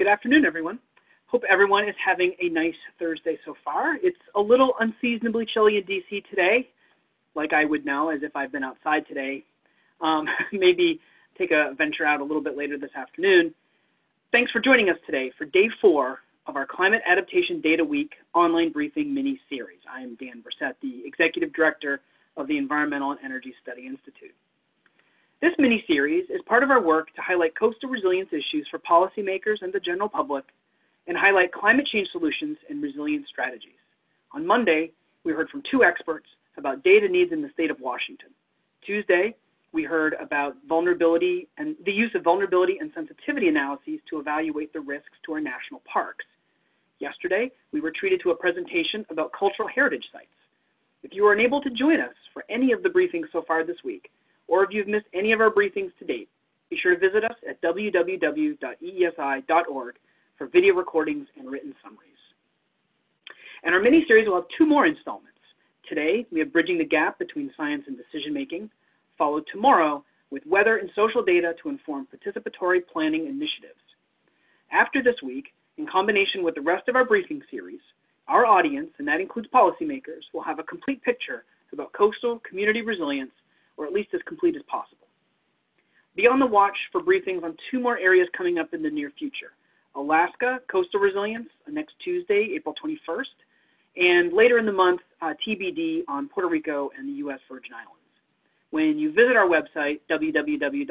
Good afternoon, everyone. Hope everyone is having a nice Thursday so far. It's a little unseasonably chilly in DC today, like I would know as if I've been outside today. Um, maybe take a venture out a little bit later this afternoon. Thanks for joining us today for day four of our Climate Adaptation Data Week online briefing mini series. I am Dan Bresette, the Executive Director of the Environmental and Energy Study Institute. This mini-series is part of our work to highlight coastal resilience issues for policymakers and the general public and highlight climate change solutions and resilience strategies. On Monday, we heard from two experts about data needs in the state of Washington. Tuesday, we heard about vulnerability and the use of vulnerability and sensitivity analyses to evaluate the risks to our national parks. Yesterday, we were treated to a presentation about cultural heritage sites. If you are unable to join us for any of the briefings so far this week, or if you've missed any of our briefings to date, be sure to visit us at www.eesi.org for video recordings and written summaries. And our mini-series will have two more installments. Today, we have Bridging the Gap Between Science and Decision Making, followed tomorrow with Weather and Social Data to Inform Participatory Planning Initiatives. After this week, in combination with the rest of our briefing series, our audience, and that includes policymakers, will have a complete picture about coastal community resilience or at least as complete as possible. Be on the watch for briefings on two more areas coming up in the near future. Alaska Coastal Resilience uh, next Tuesday, April 21st, and later in the month, uh, TBD on Puerto Rico and the U.S. Virgin Islands. When you visit our website, www.eesi.org,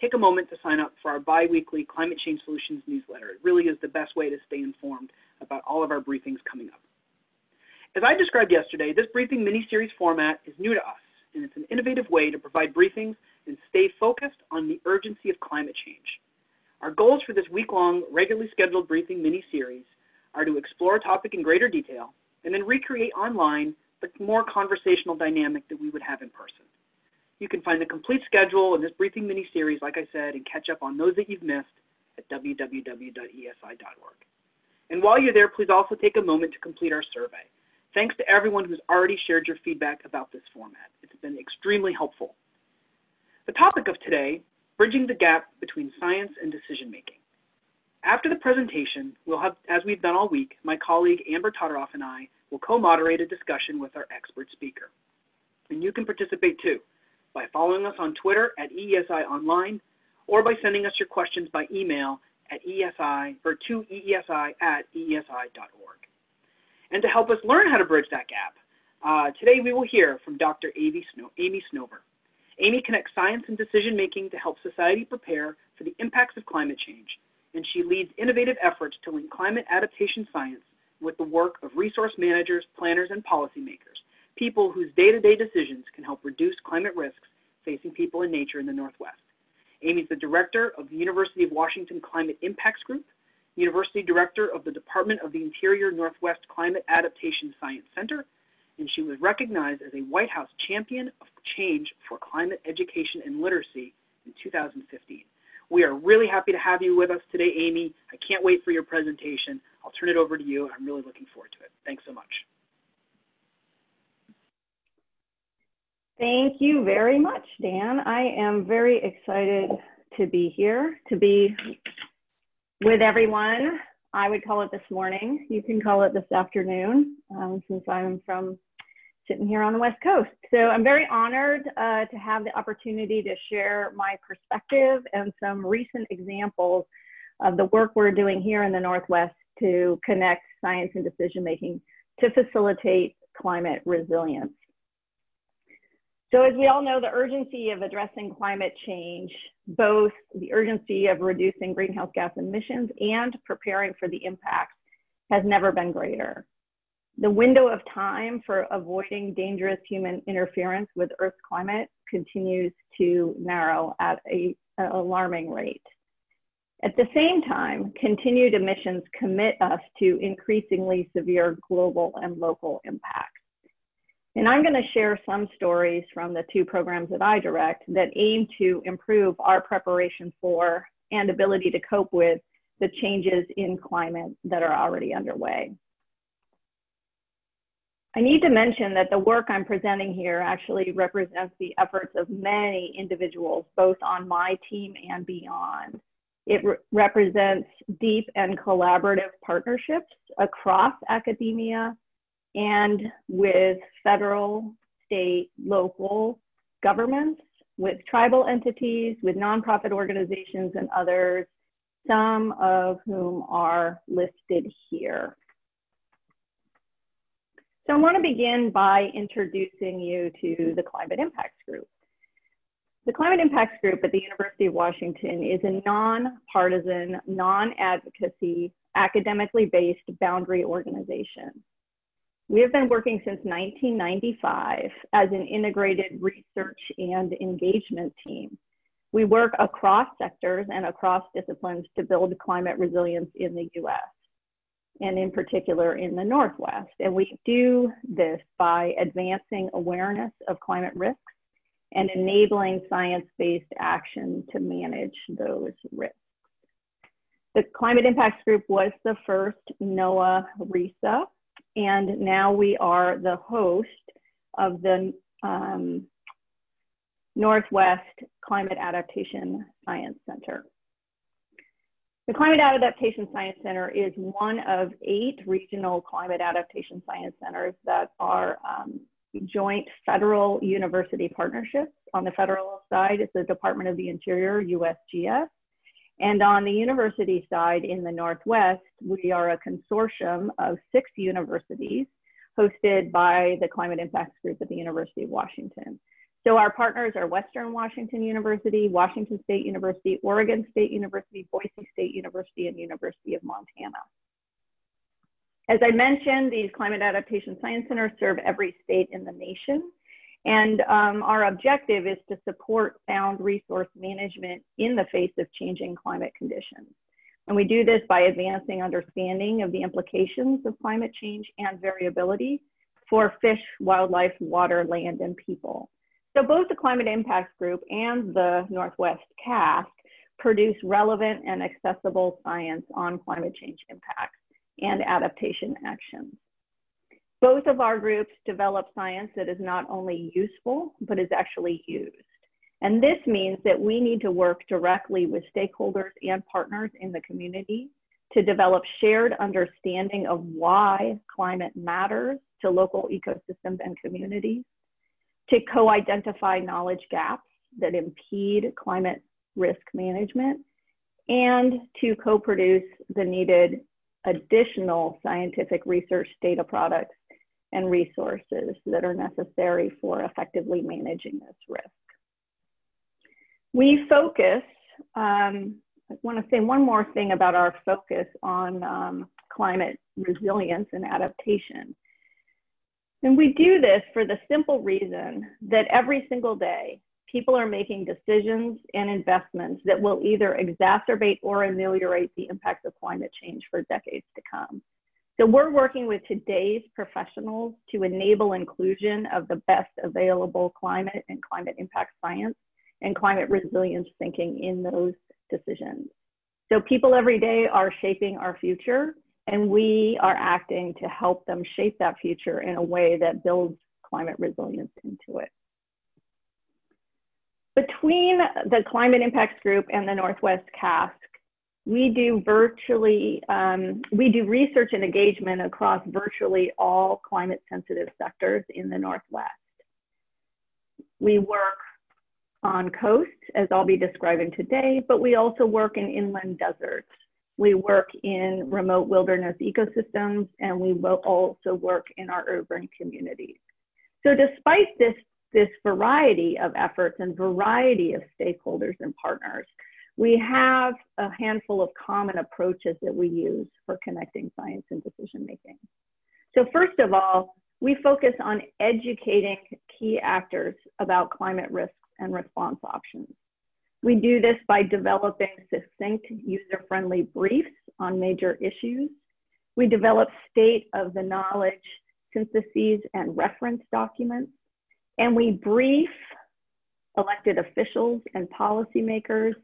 take a moment to sign up for our biweekly Climate Change Solutions newsletter. It really is the best way to stay informed about all of our briefings coming up. As I described yesterday, this briefing mini-series format is new to us and it's an innovative way to provide briefings and stay focused on the urgency of climate change. Our goals for this week-long, regularly scheduled briefing mini-series are to explore a topic in greater detail and then recreate online the more conversational dynamic that we would have in person. You can find the complete schedule of this briefing mini-series, like I said, and catch up on those that you've missed at www.eesi.org. And while you're there, please also take a moment to complete our survey. Thanks to everyone who's already shared your feedback about this format. It's been extremely helpful. The topic of today, bridging the gap between science and decision making. After the presentation, we'll have, as we've done all week, my colleague Amber Todoroff and I will co-moderate a discussion with our expert speaker. And you can participate too by following us on Twitter at EESI Online or by sending us your questions by email at EESI or to EESI at EESI.org. And to help us learn how to bridge that gap, uh, today we will hear from Dr. Amy, Snow Amy Snover. Amy connects science and decision making to help society prepare for the impacts of climate change, and she leads innovative efforts to link climate adaptation science with the work of resource managers, planners, and policymakers, people whose day-to-day -day decisions can help reduce climate risks facing people and nature in the Northwest. Amy is the director of the University of Washington Climate Impacts Group, University Director of the Department of the Interior Northwest Climate Adaptation Science Center, and she was recognized as a White House Champion of Change for Climate Education and Literacy in 2015. We are really happy to have you with us today, Amy. I can't wait for your presentation. I'll turn it over to you. I'm really looking forward to it. Thanks so much. Thank you very much, Dan. I am very excited to be here, to be with everyone. I would call it this morning. You can call it this afternoon, um, since I'm from sitting here on the West Coast. So I'm very honored uh, to have the opportunity to share my perspective and some recent examples of the work we're doing here in the Northwest to connect science and decision making to facilitate climate resilience. So as we all know, the urgency of addressing climate change, both the urgency of reducing greenhouse gas emissions and preparing for the impacts has never been greater. The window of time for avoiding dangerous human interference with Earth's climate continues to narrow at a, an alarming rate. At the same time, continued emissions commit us to increasingly severe global and local impacts. And I'm going to share some stories from the two programs that I direct that aim to improve our preparation for and ability to cope with the changes in climate that are already underway. I need to mention that the work I'm presenting here actually represents the efforts of many individuals, both on my team and beyond. It re represents deep and collaborative partnerships across academia and with federal, state, local governments, with tribal entities, with nonprofit organizations and others, some of whom are listed here. So I want to begin by introducing you to the Climate Impacts Group. The Climate Impacts Group at the University of Washington is a nonpartisan, non-advocacy, academically based boundary organization. We have been working since 1995 as an integrated research and engagement team. We work across sectors and across disciplines to build climate resilience in the US and in particular in the Northwest. And we do this by advancing awareness of climate risks and enabling science-based action to manage those risks. The Climate Impacts Group was the first NOAA RISA, and now we are the host of the um, Northwest Climate Adaptation Science Center. The Climate Adaptation Science Center is one of eight regional climate adaptation science centers that are um, joint federal university partnerships. On the federal side, it's the Department of the Interior, USGS. And on the university side in the Northwest, we are a consortium of six universities hosted by the Climate Impacts Group at the University of Washington. So our partners are Western Washington University, Washington State University, Oregon State University, Boise State University, and University of Montana. As I mentioned, these climate adaptation science centers serve every state in the nation. And um, our objective is to support sound resource management in the face of changing climate conditions. And we do this by advancing understanding of the implications of climate change and variability for fish, wildlife, water, land, and people. So both the Climate Impacts Group and the Northwest CASC produce relevant and accessible science on climate change impacts and adaptation actions. Both of our groups develop science that is not only useful, but is actually used. And this means that we need to work directly with stakeholders and partners in the community to develop shared understanding of why climate matters to local ecosystems and communities, to co-identify knowledge gaps that impede climate risk management, and to co-produce the needed additional scientific research data products and resources that are necessary for effectively managing this risk. We focus, um, I want to say one more thing about our focus on um, climate resilience and adaptation. And we do this for the simple reason that every single day, people are making decisions and investments that will either exacerbate or ameliorate the impacts of climate change for decades to come. So we're working with today's professionals to enable inclusion of the best available climate and climate impact science and climate resilience thinking in those decisions. So people every day are shaping our future and we are acting to help them shape that future in a way that builds climate resilience into it. Between the Climate Impacts Group and the Northwest CASC, we do virtually, um, we do research and engagement across virtually all climate sensitive sectors in the Northwest. We work on coasts, as I'll be describing today, but we also work in inland deserts. We work in remote wilderness ecosystems, and we will also work in our urban communities. So despite this, this variety of efforts and variety of stakeholders and partners, we have a handful of common approaches that we use for connecting science and decision making. So first of all, we focus on educating key actors about climate risks and response options. We do this by developing succinct, user-friendly briefs on major issues. We develop state of the knowledge syntheses and reference documents. And we brief elected officials and policymakers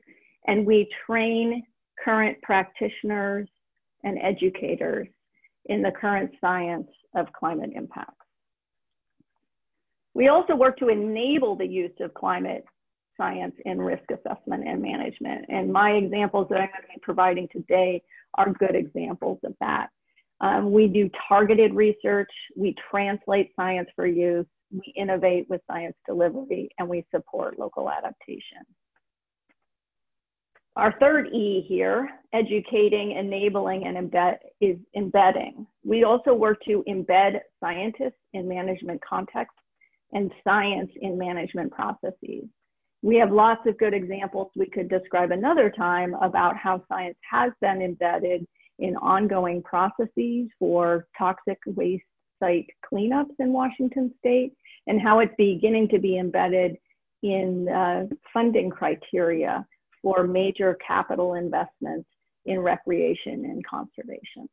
and we train current practitioners and educators in the current science of climate impacts. We also work to enable the use of climate science in risk assessment and management. And my examples that I'm going to be providing today are good examples of that. Um, we do targeted research, we translate science for use, we innovate with science delivery, and we support local adaptation. Our third E here, educating, enabling, and embed, is embedding. We also work to embed scientists in management contexts and science in management processes. We have lots of good examples we could describe another time about how science has been embedded in ongoing processes for toxic waste site cleanups in Washington state and how it's beginning to be embedded in uh, funding criteria for major capital investments in recreation and conservation.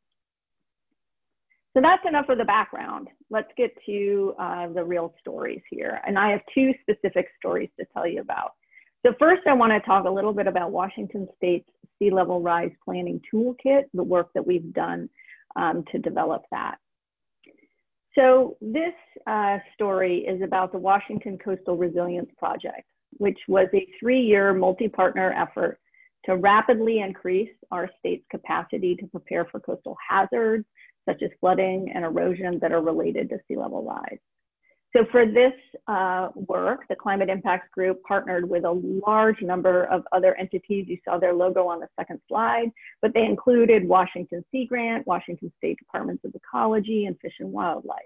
So that's enough of the background. Let's get to uh, the real stories here. And I have two specific stories to tell you about. So first, I want to talk a little bit about Washington State's Sea Level Rise Planning Toolkit, the work that we've done um, to develop that. So this uh, story is about the Washington Coastal Resilience Project, which was a three-year multi-partner effort to rapidly increase our state's capacity to prepare for coastal hazards, such as flooding and erosion that are related to sea level rise. So for this uh, work, the Climate Impacts Group partnered with a large number of other entities. You saw their logo on the second slide, but they included Washington Sea Grant, Washington State Departments of Ecology, and Fish and Wildlife.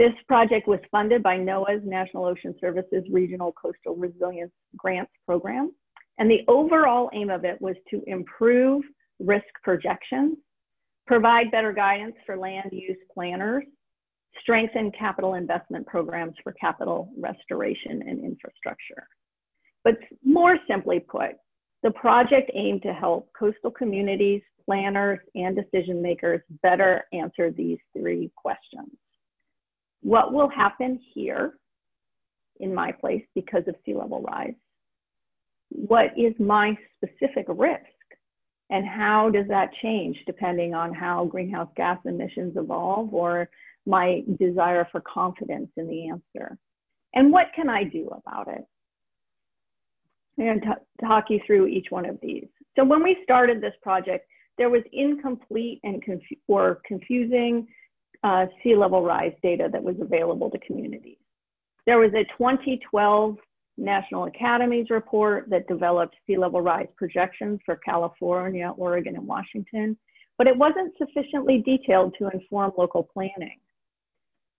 This project was funded by NOAA's National Ocean Services Regional Coastal Resilience Grants Program. And the overall aim of it was to improve risk projections, provide better guidance for land use planners, strengthen capital investment programs for capital restoration and infrastructure. But more simply put, the project aimed to help coastal communities, planners, and decision makers better answer these three questions. What will happen here in my place because of sea level rise? What is my specific risk? And how does that change depending on how greenhouse gas emissions evolve or my desire for confidence in the answer. And what can I do about it? I'm going to talk you through each one of these. So when we started this project, there was incomplete and or confusing uh, sea level rise data that was available to communities. There was a 2012 National Academies report that developed sea level rise projections for California, Oregon, and Washington, but it wasn't sufficiently detailed to inform local planning.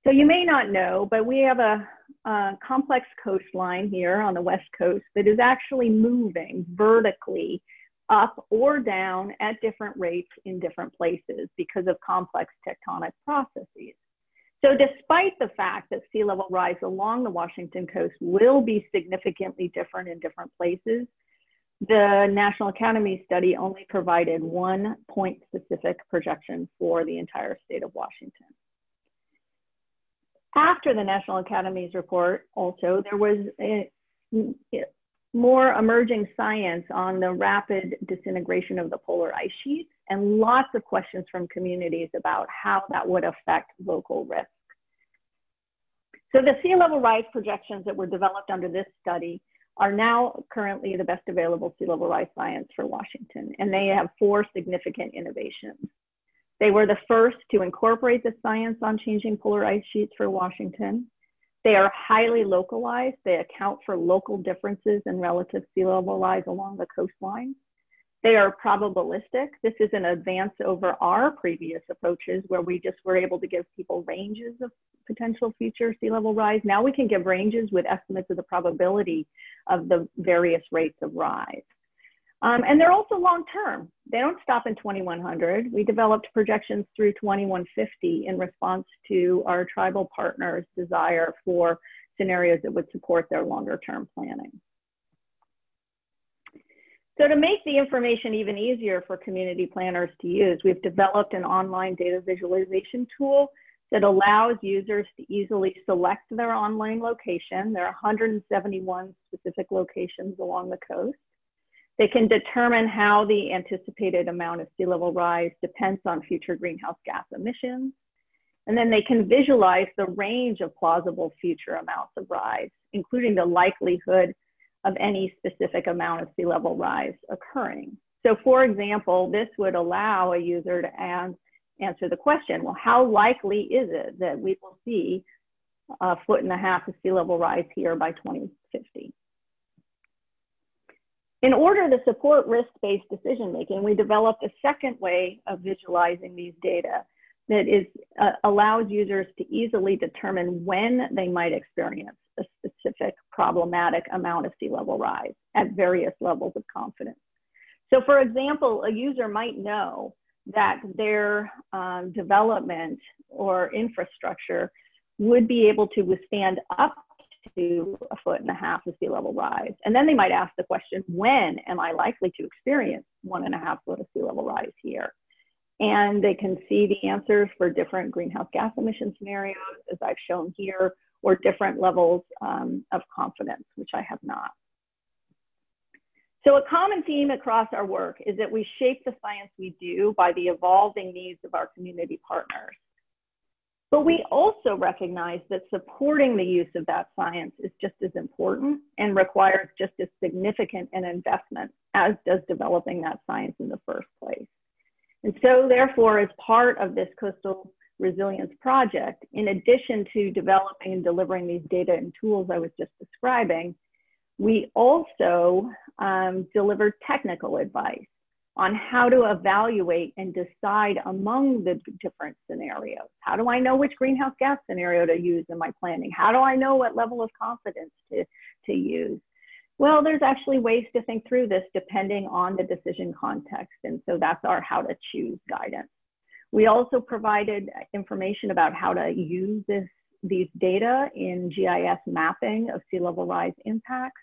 So you may not know, but we have a, a, complex coastline here on the west coast that is actually moving vertically up or down at different rates in different places because of complex tectonic processes. So despite the fact that sea level rise along the Washington coast will be significantly different in different places, the National Academy study only provided one point specific projection for the entire state of Washington. After the National Academy's report, also, there was a, more emerging science on the rapid disintegration of the polar ice sheets and lots of questions from communities about how that would affect local risk. So the sea level rise projections that were developed under this study are now currently the best available sea level rise science for Washington, and they have four significant innovations. They were the first to incorporate the science on changing polar ice sheets for Washington. They are highly localized. They account for local differences in relative sea level rise along the coastline. They are probabilistic. This is an advance over our previous approaches where we just were able to give people ranges of potential future sea level rise. Now we can give ranges with estimates of the probability of the various rates of rise. Um, and they're also long term. They don't stop in 2100. We developed projections through 2150 in response to our tribal partners' desire for scenarios that would support their longer term planning. So to make the information even easier for community planners to use, we've developed an online data visualization tool that allows users to easily select their online location. There are 171 specific locations along the coast. They can determine how the anticipated amount of sea level rise depends on future greenhouse gas emissions. And then they can visualize the range of plausible future amounts of rise, including the likelihood of any specific amount of sea level rise occurring. So for example, this would allow a user to ask, answer the question, well, how likely is it that we will see a foot and a half of sea level rise here by 2050? In order to support risk-based decision making, we developed a second way of visualizing these data that is uh, allows users to easily determine when they might experience a specific problematic amount of sea level rise at various levels of confidence. So for example, a user might know that their um, development or infrastructure would be able to withstand up to a foot and a half of sea level rise. And then they might ask the question, when am I likely to experience one and a half foot of sea level rise here? And they can see the answers for different greenhouse gas emission scenarios, as I've shown here, or different levels um, of confidence, which I have not. So a common theme across our work is that we shape the science we do by the evolving needs of our community partners. But we also recognize that supporting the use of that science is just as important and requires just as significant an investment as does developing that science in the first place. And so therefore, as part of this coastal resilience project, in addition to developing and delivering these data and tools I was just describing, we also um, deliver technical advice on how to evaluate and decide among the different scenarios. How do I know which greenhouse gas scenario to use in my planning? How do I know what level of confidence to, to use? Well, there's actually ways to think through this depending on the decision context. And so that's our how to choose guidance. We also provided uh, information about how to use this, these data in GIS mapping of sea level rise impacts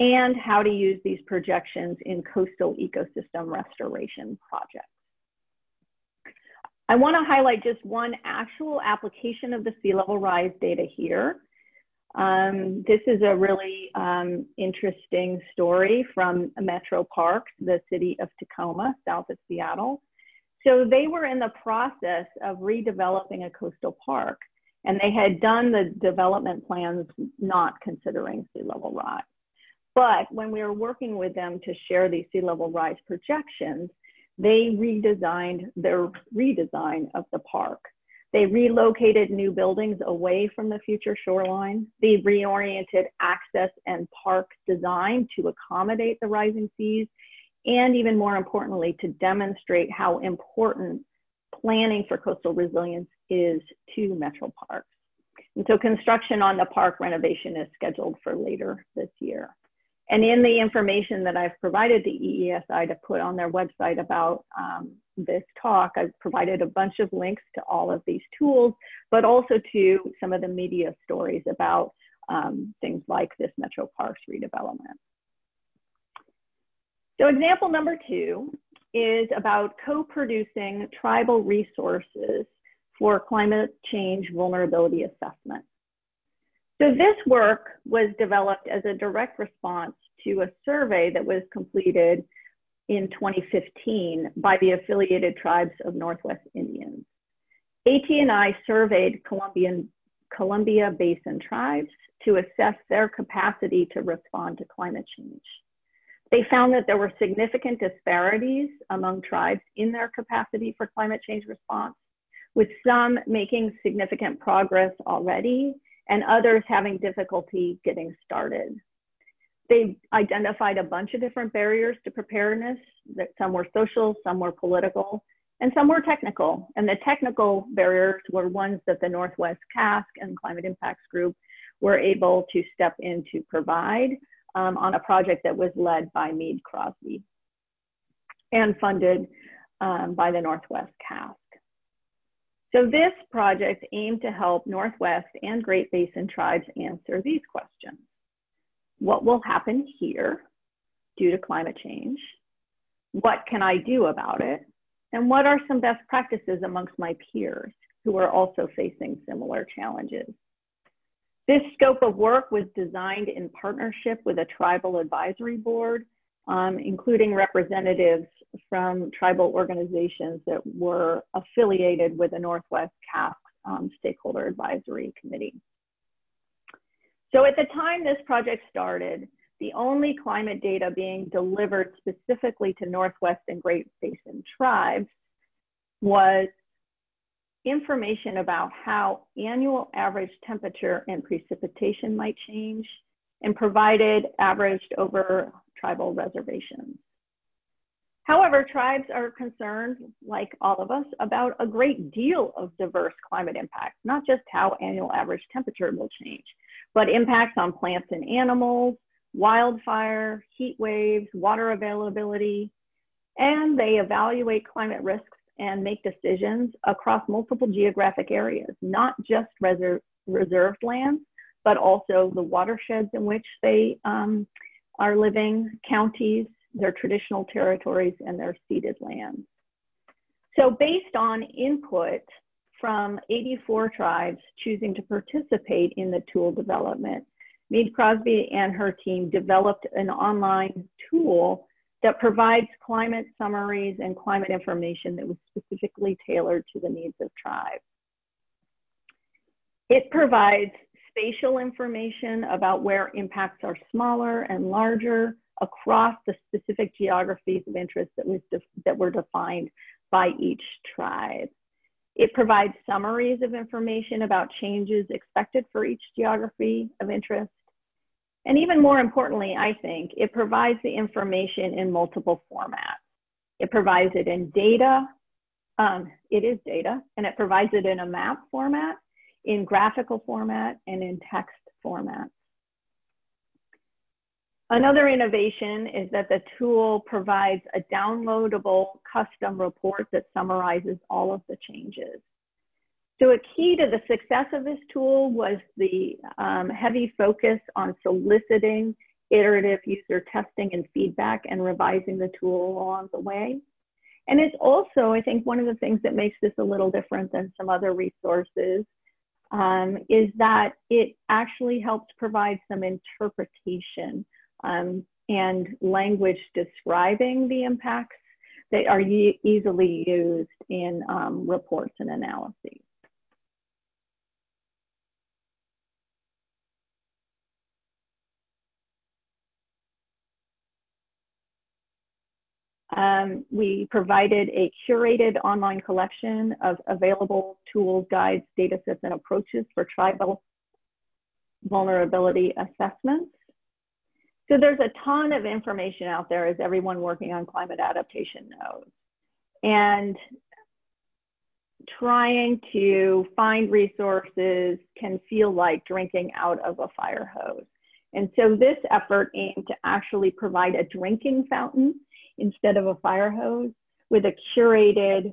and how to use these projections in coastal ecosystem restoration projects. I want to highlight just one actual application of the sea level rise data here. Um, this is a really um, interesting story from Metro Parks, the city of Tacoma, south of Seattle. So they were in the process of redeveloping a coastal park, and they had done the development plans not considering sea level rise. But when we were working with them to share these sea level rise projections, they redesigned their redesign of the park. They relocated new buildings away from the future shoreline. They reoriented access and park design to accommodate the rising seas. And even more importantly, to demonstrate how important planning for coastal resilience is to Metro Parks. And so construction on the park renovation is scheduled for later this year. And in the information that I've provided the EESI to put on their website about um, this talk, I've provided a bunch of links to all of these tools, but also to some of the media stories about um, things like this Metro Parks redevelopment. So example number two is about co-producing tribal resources for climate change vulnerability assessment. So this work was developed as a direct response to a survey that was completed in 2015 by the affiliated tribes of Northwest Indians. ATNI surveyed Columbian, Columbia Basin tribes to assess their capacity to respond to climate change. They found that there were significant disparities among tribes in their capacity for climate change response, with some making significant progress already and others having difficulty getting started. They identified a bunch of different barriers to preparedness, that some were social, some were political, and some were technical. And the technical barriers were ones that the Northwest CASC and Climate Impacts Group were able to step in to provide um, on a project that was led by Meade Krosby and funded um, by the Northwest CASC. So this project aimed to help Northwest and Great Basin tribes answer these questions. What will happen here due to climate change? What can I do about it? And what are some best practices amongst my peers who are also facing similar challenges? This scope of work was designed in partnership with a tribal advisory board um, including representatives from tribal organizations that were affiliated with the Northwest CASC um, Stakeholder Advisory Committee. So at the time this project started, the only climate data being delivered specifically to Northwest and Great Basin tribes was information about how annual average temperature and precipitation might change and provided averaged over tribal reservations. However, tribes are concerned, like all of us, about a great deal of diverse climate impacts, not just how annual average temperature will change, but impacts on plants and animals, wildfire, heat waves, water availability, and they evaluate climate risks and make decisions across multiple geographic areas, not just reser reserved lands, but also the watersheds in which they um, are living, counties, their traditional territories, and their ceded lands. So based on input from 84 tribes choosing to participate in the tool development, Meade Krosby and her team developed an online tool that provides climate summaries and climate information that was specifically tailored to the needs of tribes. It provides spatial information about where impacts are smaller and larger across the specific geographies of interest that, was that were defined by each tribe. It provides summaries of information about changes expected for each geography of interest. And even more importantly, I think, it provides the information in multiple formats. It provides it in data, um, it is data, and it provides it in a map format, in graphical format, and in text format. Another innovation is that the tool provides a downloadable custom report that summarizes all of the changes. So a key to the success of this tool was the um, heavy focus on soliciting iterative user testing and feedback and revising the tool along the way. And it's also, I think, one of the things that makes this a little different than some other resources um, is that it actually helps provide some interpretation and language describing the impacts that are easily used in um, reports and analyses. Um, we provided a curated online collection of available tools, guides, data sets, and approaches for tribal vulnerability assessments. So there's a ton of information out there as everyone working on climate adaptation knows. And trying to find resources can feel like drinking out of a fire hose. And so this effort aimed to actually provide a drinking fountain instead of a fire hose with a curated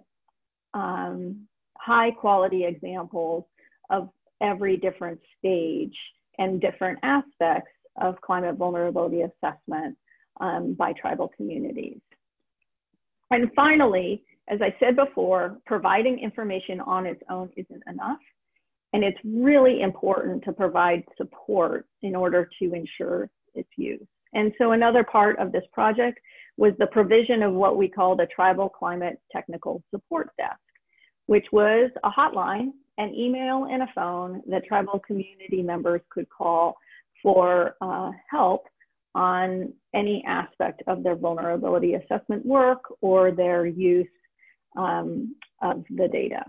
um, high quality examples of every different stage and different aspects of climate vulnerability assessment um, by tribal communities. And finally, as I said before, providing information on its own isn't enough. And it's really important to provide support in order to ensure its use. And so another part of this project was the provision of what we call the Tribal Climate Technical Support Desk, which was a hotline, an email, and a phone that tribal community members could call for uh, help on any aspect of their vulnerability assessment work or their use um, of the data.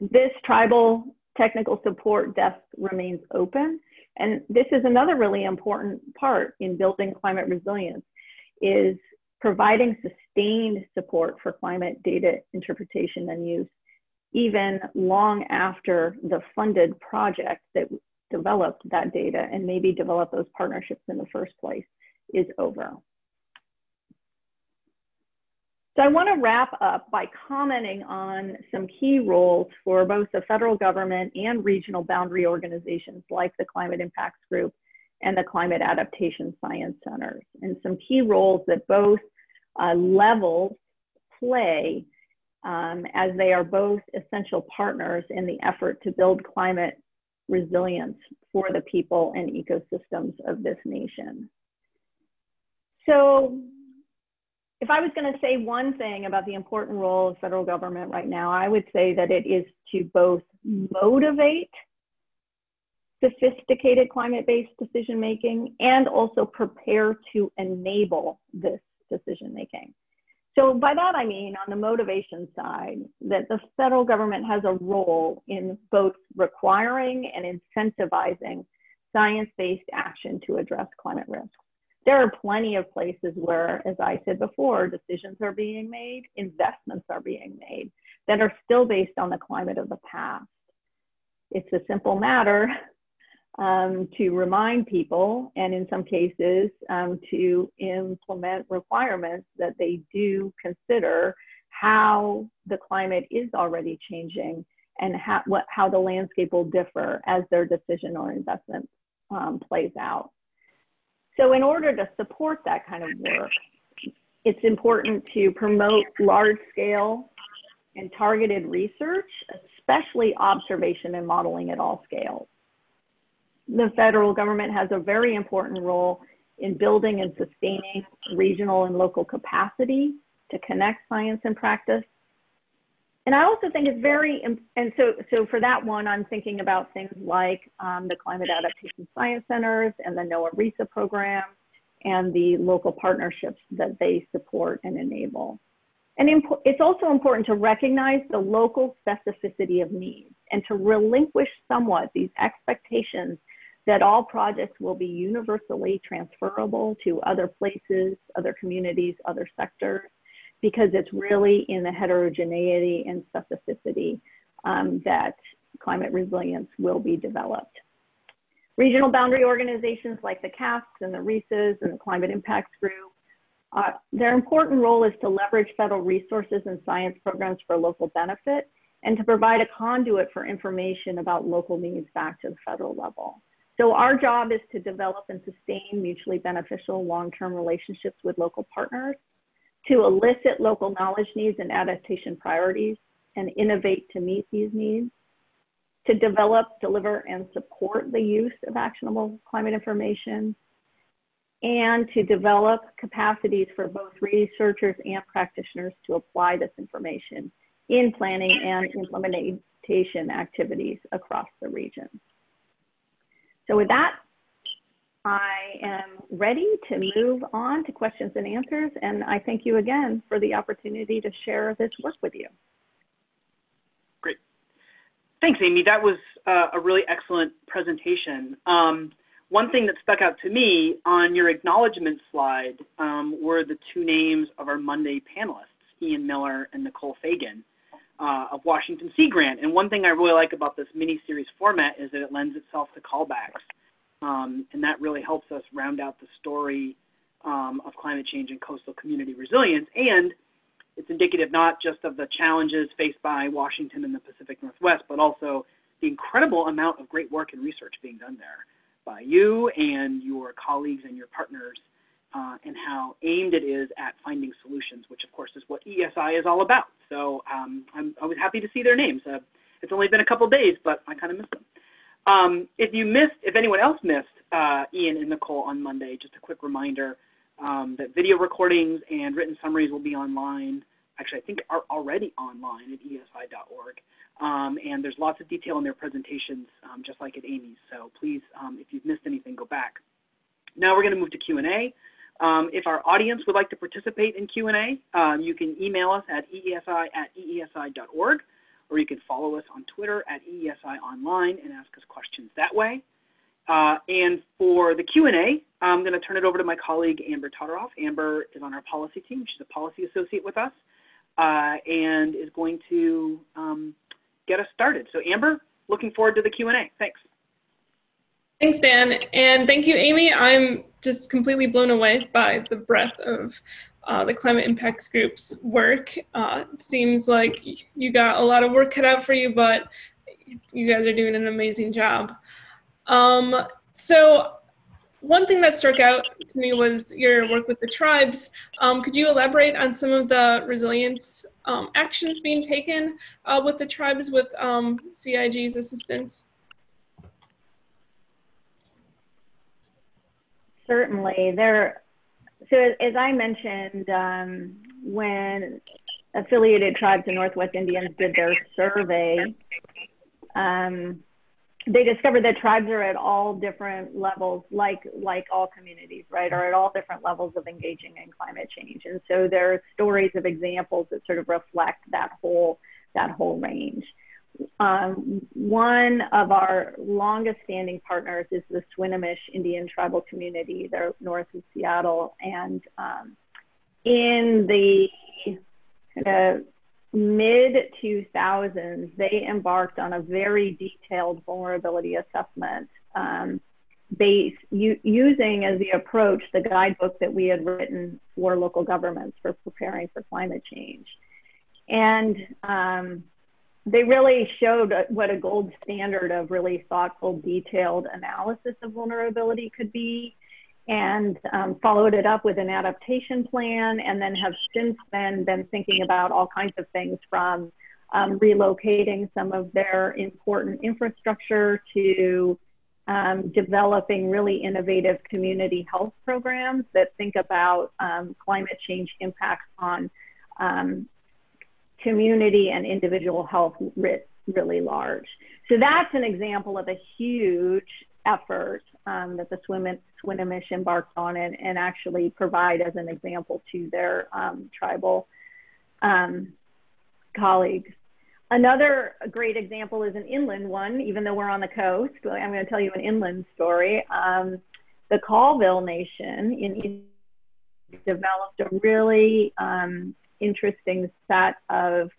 This tribal technical support desk remains open. And this is another really important part in building climate resilience is providing sustained support for climate data interpretation and use even long after the funded project that developed that data and maybe develop those partnerships in the first place is over. So I want to wrap up by commenting on some key roles for both the federal government and regional boundary organizations like the Climate Impacts Group and the Climate Adaptation Science Centers, and some key roles that both uh, levels play um, as they are both essential partners in the effort to build climate resilience for the people and ecosystems of this nation. So if I was going to say one thing about the important role of federal government right now, I would say that it is to both motivate sophisticated climate-based decision making and also prepare to enable this decision making. So by that I mean on the motivation side that the federal government has a role in both requiring and incentivizing science-based action to address climate risks. There are plenty of places where, as I said before, decisions are being made, investments are being made that are still based on the climate of the past. It's a simple matter um, to remind people, and in some cases, um, to implement requirements that they do consider how the climate is already changing and how, what, how the landscape will differ as their decision or investment um, plays out. So in order to support that kind of work, it's important to promote large scale and targeted research, especially observation and modeling at all scales the federal government has a very important role in building and sustaining regional and local capacity to connect science and practice. And I also think it's very, and so, so for that one, I'm thinking about things like um, the Climate Adaptation Science Centers and the NOAA RISA program and the local partnerships that they support and enable. And it's also important to recognize the local specificity of needs and to relinquish somewhat these expectations that all projects will be universally transferable to other places, other communities, other sectors, because it's really in the heterogeneity and specificity um, that climate resilience will be developed. Regional boundary organizations like the CASCs and the RISAs and the Climate Impacts Group, uh, their important role is to leverage federal resources and science programs for local benefit and to provide a conduit for information about local needs back to the federal level. So our job is to develop and sustain mutually beneficial long-term relationships with local partners, to elicit local knowledge needs and adaptation priorities, and innovate to meet these needs, to develop, deliver, and support the use of actionable climate information, and to develop capacities for both researchers and practitioners to apply this information in planning and implementation activities across the region. So with that, I am ready to move on to questions and answers. And I thank you again for the opportunity to share this work with you. Great. Thanks, Amy. That was uh, a really excellent presentation. Um, one thing that stuck out to me on your acknowledgement slide um, were the two names of our Monday panelists, Ian Miller and Nicole Faghin of Washington Sea Grant. And one thing I really like about this mini series format is that it lends itself to callbacks. Um, and that really helps us round out the story um, of climate change and coastal community resilience. And it's indicative not just of the challenges faced by Washington and the Pacific Northwest, but also the incredible amount of great work and research being done there by you and your colleagues and your partners, uh, and how aimed it is at finding solutions, which of course is what EESI is all about. So um, I'm always happy to see their names. Uh, it's only been a couple days, but I kind of miss them. Um, if you missed, if anyone else missed uh, Ian and Nicole on Monday, just a quick reminder um, that video recordings and written summaries will be online. Actually, I think are already online at eesi.org. Um, and there's lots of detail in their presentations, um, just like at Amy's. So please, um, if you've missed anything, go back. Now we're going to move to Q&A. Um, if our audience would like to participate in Q&A, um, you can email us at eesi at eesi.org, or you can follow us on Twitter at EESI Online and ask us questions that way. Uh, and for the Q&A, I'm going to turn it over to my colleague Amber Todoroff. Amber is on our policy team. She's a policy associate with us uh, and is going to um, get us started. So Amber, looking forward to the Q&A. Thanks. Thanks, Dan. And thank you, Amy. I'm just completely blown away by the breadth of uh, the Climate Impacts Group's work. Uh, seems like you got a lot of work cut out for you, but you guys are doing an amazing job. Um, so one thing that struck out to me was your work with the tribes. Um, could you elaborate on some of the resilience um, actions being taken uh, with the tribes with um, CIG's assistance? Certainly. There, so as I mentioned, um, when affiliated tribes and Northwest Indians did their survey, um, they discovered that tribes are at all different levels, like like all communities, right, are at all different levels of engaging in climate change. And so there are stories of examples that sort of reflect that whole that whole range. Um, one of our longest standing partners is the Swinomish Indian tribal community. They're north of Seattle. And um, in the uh, mid 2000s, they embarked on a very detailed vulnerability assessment um, based using as the approach the guidebook that we had written for local governments for preparing for climate change. And um, they really showed what a gold standard of really thoughtful, detailed analysis of vulnerability could be and um, followed it up with an adaptation plan and then have since then been thinking about all kinds of things from um, relocating some of their important infrastructure to um, developing really innovative community health programs that think about um, climate change impacts on um, community and individual health writ really large. So that's an example of a huge effort um, that the Swinomish embarked on and, and, actually provide as an example to their um, tribal um, colleagues. Another great example is an inland one, even though we're on the coast. I'm going to tell you an inland story. Um, the Colville Nation in developed a really um, interesting set of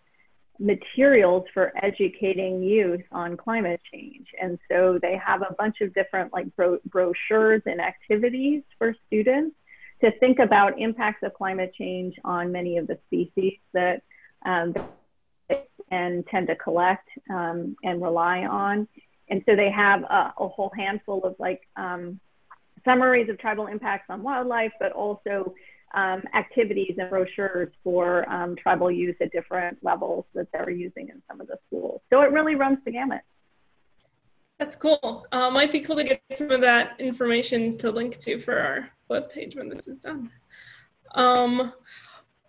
materials for educating youth on climate change. And so they have a bunch of different like bro brochures and activities for students to think about impacts of climate change on many of the species that um, and tend to collect um, and rely on. And so they have a, a whole handful of like um, summaries of tribal impacts on wildlife, but also um, activities and brochures for um, tribal youth at different levels that they're using in some of the schools. So it really runs the gamut. That's cool. Uh, might be cool to get some of that information to link to for our webpage when this is done. Um,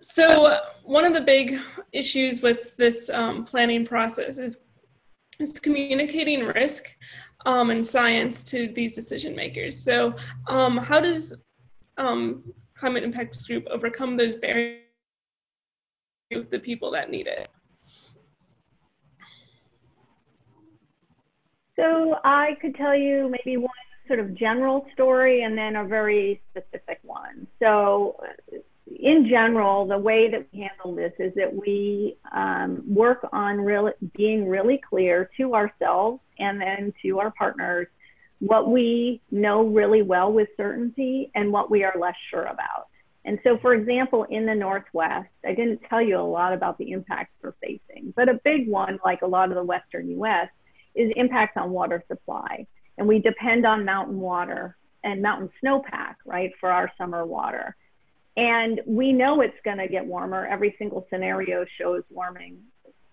so one of the big issues with this um, planning process is, is communicating risk um, and science to these decision makers. So um, how does um, climate impacts group overcome those barriers with the people that need it? So I could tell you maybe one sort of general story and then a very specific one. So in general, the way that we handle this is that we um, work on really being really clear to ourselves and then to our partners what we know really well with certainty and what we are less sure about. And so, for example, in the Northwest, I didn't tell you a lot about the impacts we're facing, but a big one, like a lot of the Western US, is impacts on water supply. And we depend on mountain water and mountain snowpack, right, for our summer water. And we know it's going to get warmer. Every single scenario shows warming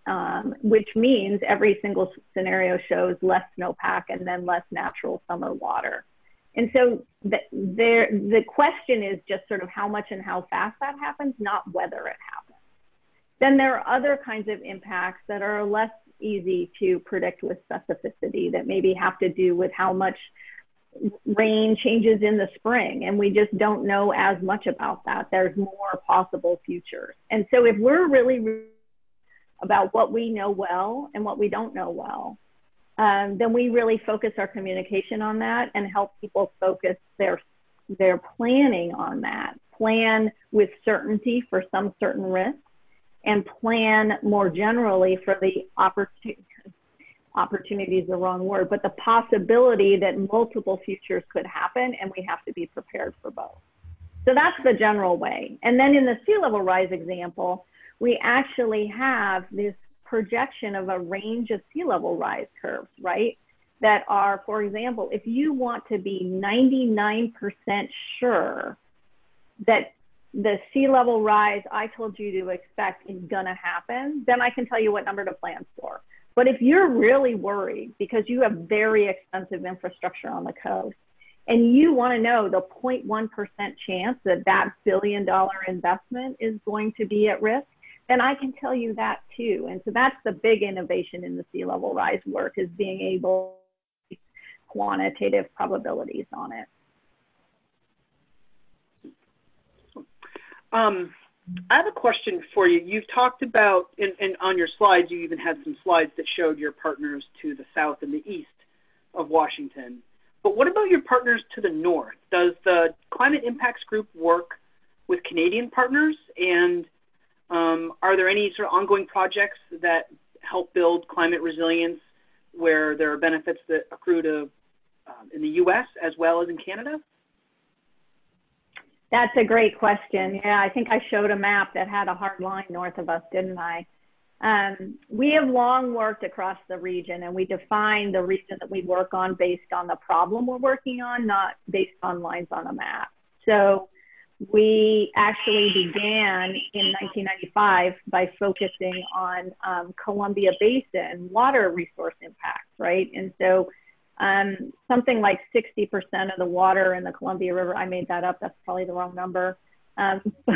Um, which means every single scenario shows less snowpack and then less natural summer water. And so the, there, the question is just sort of how much and how fast that happens, not whether it happens. Then there are other kinds of impacts that are less easy to predict with specificity that maybe have to do with how much rain changes in the spring and we just don't know as much about that there's more possible futures and so if we're really about what we know well and what we don't know well, um, then we really focus our communication on that and help people focus their their planning on that. Plan with certainty for some certain risks and plan more generally for the opportunity opportunity is the wrong word, but the possibility that multiple futures could happen and we have to be prepared for both. So that's the general way. And then in the sea level rise example, we actually have this projection of a range of sea level rise curves, right? That are, for example, if you want to be 99% sure that the sea level rise I told you to expect is gonna happen, then I can tell you what number to plan for. But if you're really worried because you have very expensive infrastructure on the coast and you want to know the 0.1% chance that that billion dollar investment is going to be at risk, and I can tell you that too. And so that's the big innovation in the sea level rise work is being able to quantitative probabilities on it. Um, I have a question for you. You've talked about, and, on your slides, you even had some slides that showed your partners to the south and the east of Washington. But what about your partners to the north? Does the Climate Impacts Group work with Canadian partners? And are there any sort of ongoing projects that help build climate resilience where there are benefits that accrue to um, in the U.S. as well as in Canada? That's a great question. Yeah, I think I showed a map that had a hard line north of us, didn't I? Um, we have long worked across the region and we define the region that we work on based on the problem we're working on, not based on lines on a map. So we actually began in 1995 by focusing on um, Columbia Basin water resource impacts, right? And so um, something like 60% of the water in the Columbia River, I made that up, that's probably the wrong number, um,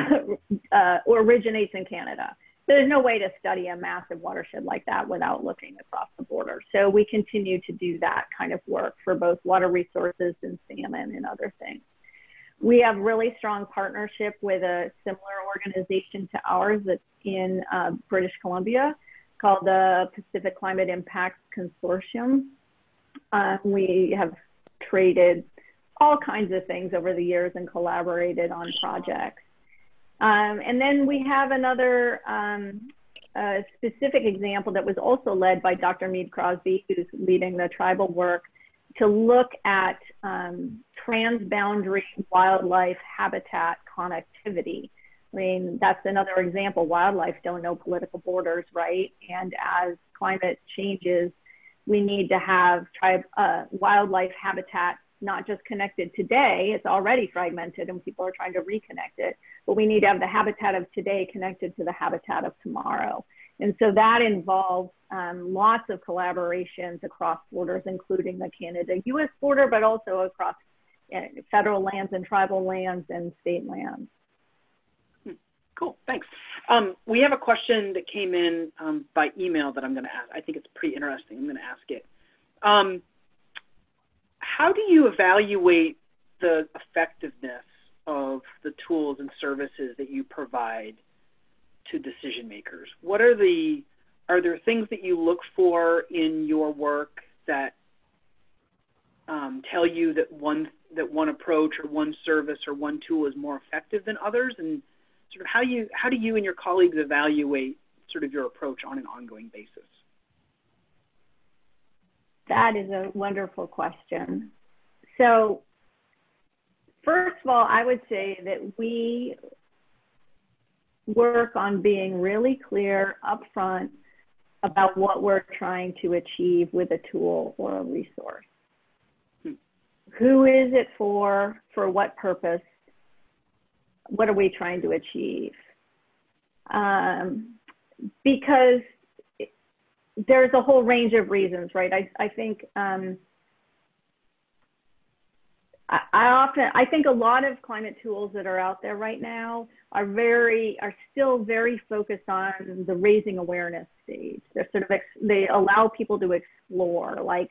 uh, originates in Canada. There's no way to study a massive watershed like that without looking across the border. So we continue to do that kind of work for both water resources and salmon and other things. We have really strong partnership with a similar organization to ours that's in uh, British Columbia called the Pacific Climate Impact Consortium. Uh, we have traded all kinds of things over the years and collaborated on projects. Um, and then we have another um, specific example that was also led by Dr. Meade Krosby, who's leading the tribal work to look at um, transboundary wildlife habitat connectivity. I mean, that's another example. Wildlife don't know political borders, right? And as climate changes, we need to have tribe, uh, wildlife habitat not just connected today, it's already fragmented and people are trying to reconnect it, but we need to have the habitat of today connected to the habitat of tomorrow. And so that involves um, lots of collaborations across borders, including the Canada-US border, but also across uh, federal lands and tribal lands and state lands. Hmm. Cool, thanks. Um, we have a question that came in um, by email that I'm going to ask. I think it's pretty interesting. I'm going to ask it. Um, how do you evaluate the effectiveness of the tools and services that you provide to decision makers? What are the are there things that you look for in your work that um, tell you that one that one approach or one service or one tool is more effective than others, and sort of how you how do you and your colleagues evaluate sort of your approach on an ongoing basis? That is a wonderful question. So, first of all, I would say that we work on being really clear upfront about what we're trying to achieve with a tool or a resource. Who is it for? For what purpose? What are we trying to achieve? Um, because there's a whole range of reasons, right? I, I think um, I, I often I think a lot of climate tools that are out there right now are very are still very focused on the raising awareness stage. They're sort of they allow people to explore like,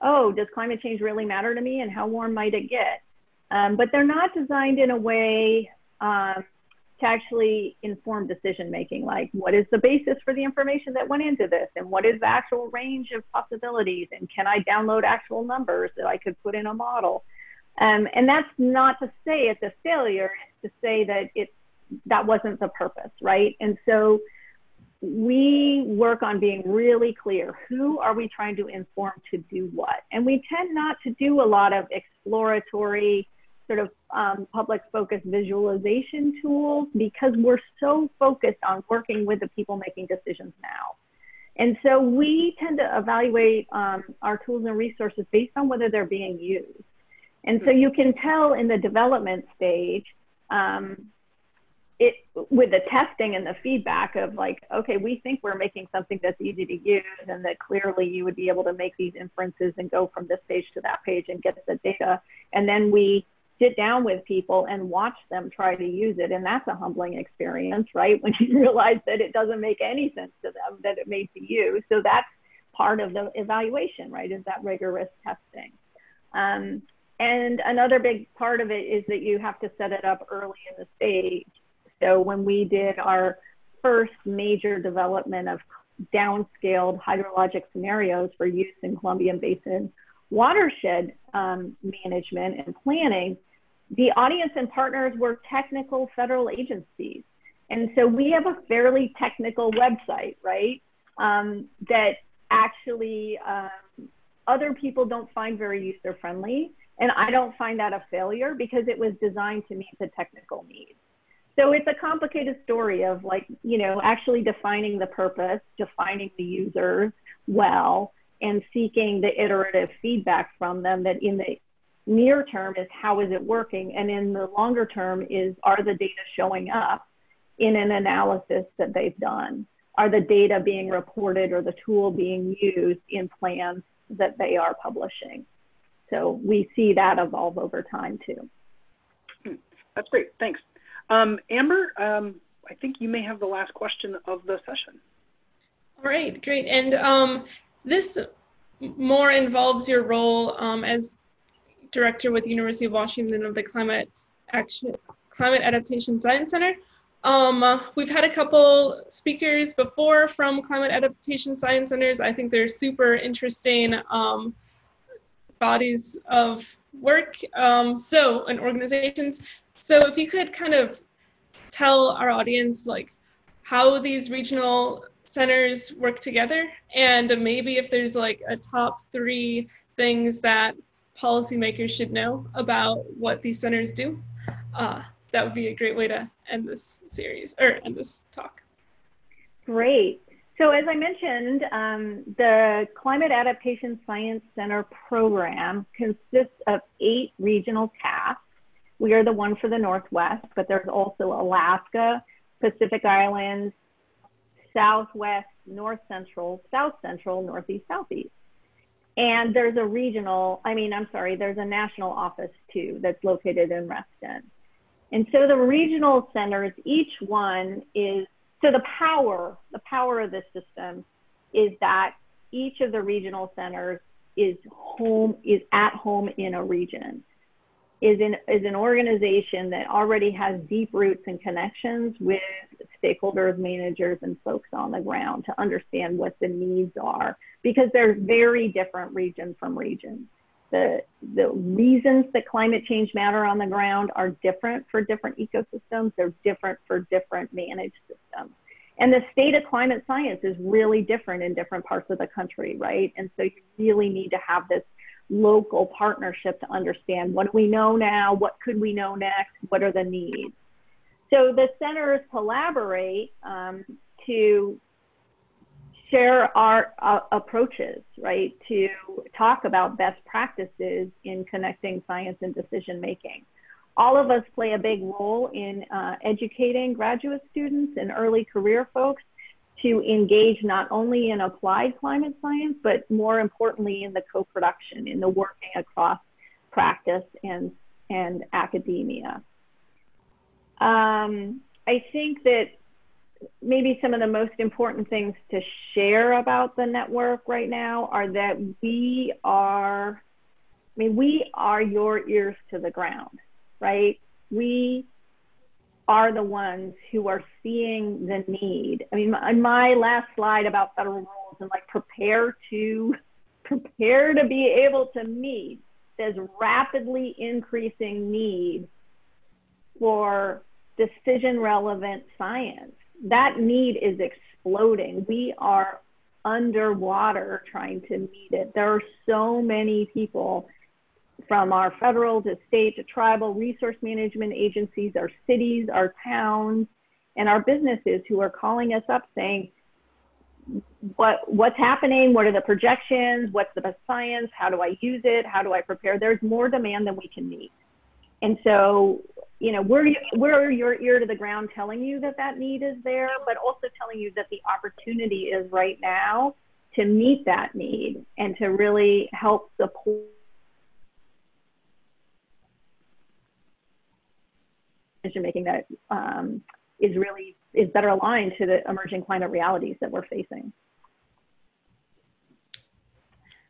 oh, does climate change really matter to me, and how warm might it get? Um, but they're not designed in a way um, to actually inform decision making. Like, what is the basis for the information that went into this, and what is the actual range of possibilities, and can I download actual numbers that I could put in a model? Um, and that's not to say it's a failure, it's to say that it that wasn't the purpose, right? And so we work on being really clear. Who are we trying to inform to do what? And we tend not to do a lot of exploratory sort of um, public focused visualization tools because we're so focused on working with the people making decisions now. And so we tend to evaluate um, our tools and resources based on whether they're being used. And so you can tell in the development stage, um, it with the testing and the feedback of like, okay, we think we're making something that's easy to use and that clearly you would be able to make these inferences and go from this page to that page and get the data. And then we sit down with people and watch them try to use it. And that's a humbling experience, right? When you realize that it doesn't make any sense to them that it made to you. So that's part of the evaluation, right? Is that rigorous testing. Um, and another big part of it is that you have to set it up early in the stage. So when we did our first major development of downscaled hydrologic scenarios for use in Columbian Basin watershed um, management and planning, the audience and partners were technical federal agencies. And so we have a fairly technical website, right? Um, that actually um, other people don't find very user friendly. And I don't find that a failure because it was designed to meet the technical needs. So it's a complicated story of like, you know, actually defining the purpose, defining the users well, and seeking the iterative feedback from them that in the near term is how is it working? And in the longer term is are the data showing up in an analysis that they've done? Are the data being reported or the tool being used in plans that they are publishing? So we see that evolve over time too. Hmm. That's great, thanks. Um, Amber, um, I think you may have the last question of the session. All right, great. And um, this more involves your role um, as director with the University of Washington of the Climate Action Climate Adaptation Science Center. Um, we've had a couple speakers before from climate adaptation science centers. I think they're super interesting um, bodies of work. Um, so, and organizations. So if you could kind of tell our audience like how these regional centers work together and maybe if there's like a top three things that policymakers should know about what these centers do, uh, that would be a great way to end this series or end this talk. Great. So as I mentioned, um, the Climate Adaptation Science Center program consists of eight regional CASCs we are the one for the Northwest, but there's also Alaska, Pacific Islands, Southwest, North Central, South Central, Northeast, Southeast. And there's a regional, I mean, I'm sorry, there's a national office too that's located in Reston. And so the regional centers, each one is, so the power, the power of this system is that each of the regional centers is home, is at home in a region is an, is an organization that already has deep roots and connections with stakeholders, managers, and folks on the ground to understand what the needs are because they're very different region from region. The, the reasons that climate change matter on the ground are different for different ecosystems. They're different for different managed systems. And the state of climate science is really different in different parts of the country, right? And so you really need to have this local partnership to understand what do we know now, what could we know next, what are the needs. So the centers collaborate um, to share our uh, approaches, right, to talk about best practices in connecting science and decision making. All of us play a big role in uh, educating graduate students and early career folks to engage not only in applied climate science, but more importantly in the co-production, in the working across practice and, and academia. Um, I think that maybe some of the most important things to share about the network right now are that we are, I mean, we are your ears to the ground, right? We are the ones who are seeing the need. I mean, on my last slide about federal rules and like prepare to prepare to be able to meet this rapidly increasing need for decision relevant science. That need is exploding. We are underwater trying to meet it. There are so many people from our federal to state to tribal resource management agencies, our cities, our towns, and our businesses who are calling us up saying, what what's happening? What are the projections? What's the best science? How do i use it? How do i prepare? There's more demand than we can meet. And so you know we're we're your ear to the ground telling you that that need is there but also telling you that the opportunity is right now to meet that need and to really help support decision making that um, is really is better aligned to the emerging climate realities that we're facing.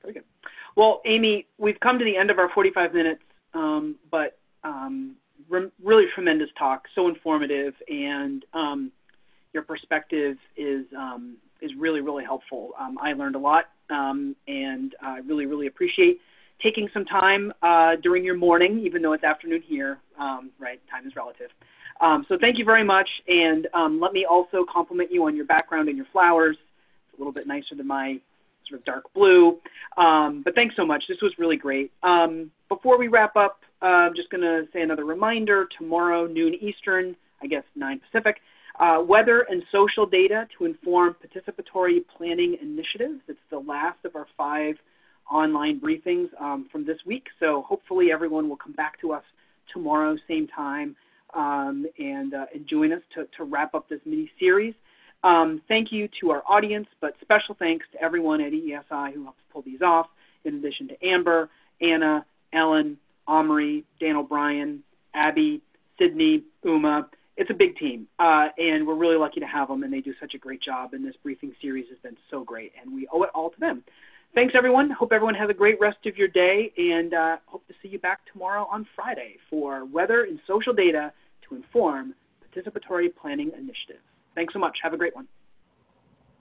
Very good. Well, Amy, we've come to the end of our 45 minutes, um, but um, re- really tremendous talk, so informative, and um, your perspective is um, is really really helpful. Um, I learned a lot, and I really really appreciate taking some time uh, during your morning, even though it's afternoon here. Um, right, time is relative. Um, so thank you very much, and um, let me also compliment you on your background and your flowers. It's a little bit nicer than my sort of dark blue. Um, but thanks so much. This was really great. Um, before we wrap up, uh, I'm just going to say another reminder. Tomorrow, noon Eastern, I guess 9 Pacific, uh, weather and social data to inform participatory planning initiatives. It's the last of our five online briefings um, from this week. So hopefully everyone will come back to us tomorrow, same time, um, and, uh, and join us to, to wrap up this mini series. Um, thank you to our audience, but special thanks to everyone at EESI who helps pull these off, in addition to Amber, Anna, Ellen, Omri, Dan O'Brien, Abby, Sydney, Uma. It's a big team, uh, and we're really lucky to have them, and they do such a great job. And this briefing series has been so great, and we owe it all to them. Thanks, everyone. Hope everyone has a great rest of your day, and uh, hope to see you back tomorrow on Friday for weather and social data to inform participatory planning initiatives. Thanks so much. Have a great one.